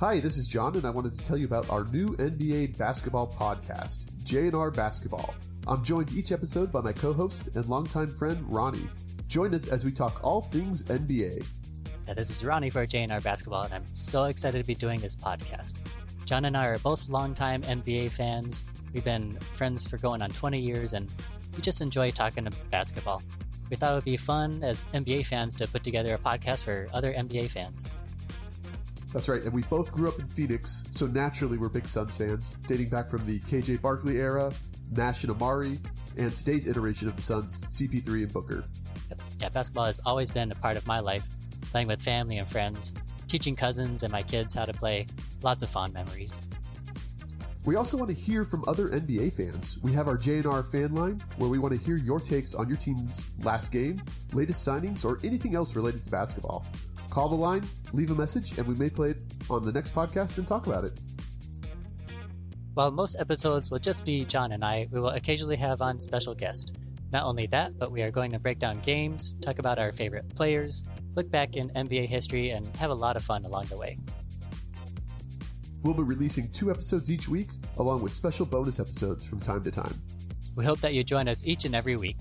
Hi, this is Jon, and I wanted to tell you about our new NBA basketball podcast, JnR Basketball. I'm joined each episode by my co-host and longtime friend Ronnie. Join us as we talk all things NBA. Yeah, this is Ronnie for JnR Basketball, and I'm so excited to be doing this podcast. Jon and I are both longtime NBA fans. We've been friends for going on 20 years, and we just enjoy talking about basketball. We thought it would be fun as NBA fans to put together a podcast for other NBA fans. That's right, and we both grew up in Phoenix, so naturally we're big Suns fans, dating back from the KJ Barkley era, Nash and Amar'e, and today's iteration of the Suns, CP3 and Booker. Yeah, basketball has always been a part of my life, playing with family and friends, teaching cousins and my kids how to play. Lots of fond memories. We also want to hear from other NBA fans. We have our JnR fan line, where we want to hear your takes on your team's last game, latest signings, or anything else related to basketball. Call the line, leave a message, and we may play it on the next podcast and talk about it. While most episodes will just be Jon and I, we will occasionally have on special guests. Not only that, but we are going to break down games, talk about our favorite players, look back in NBA history, and have a lot of fun along the way. We'll be releasing two episodes each week, along with special bonus episodes from time to time. We hope that you join us each and every week.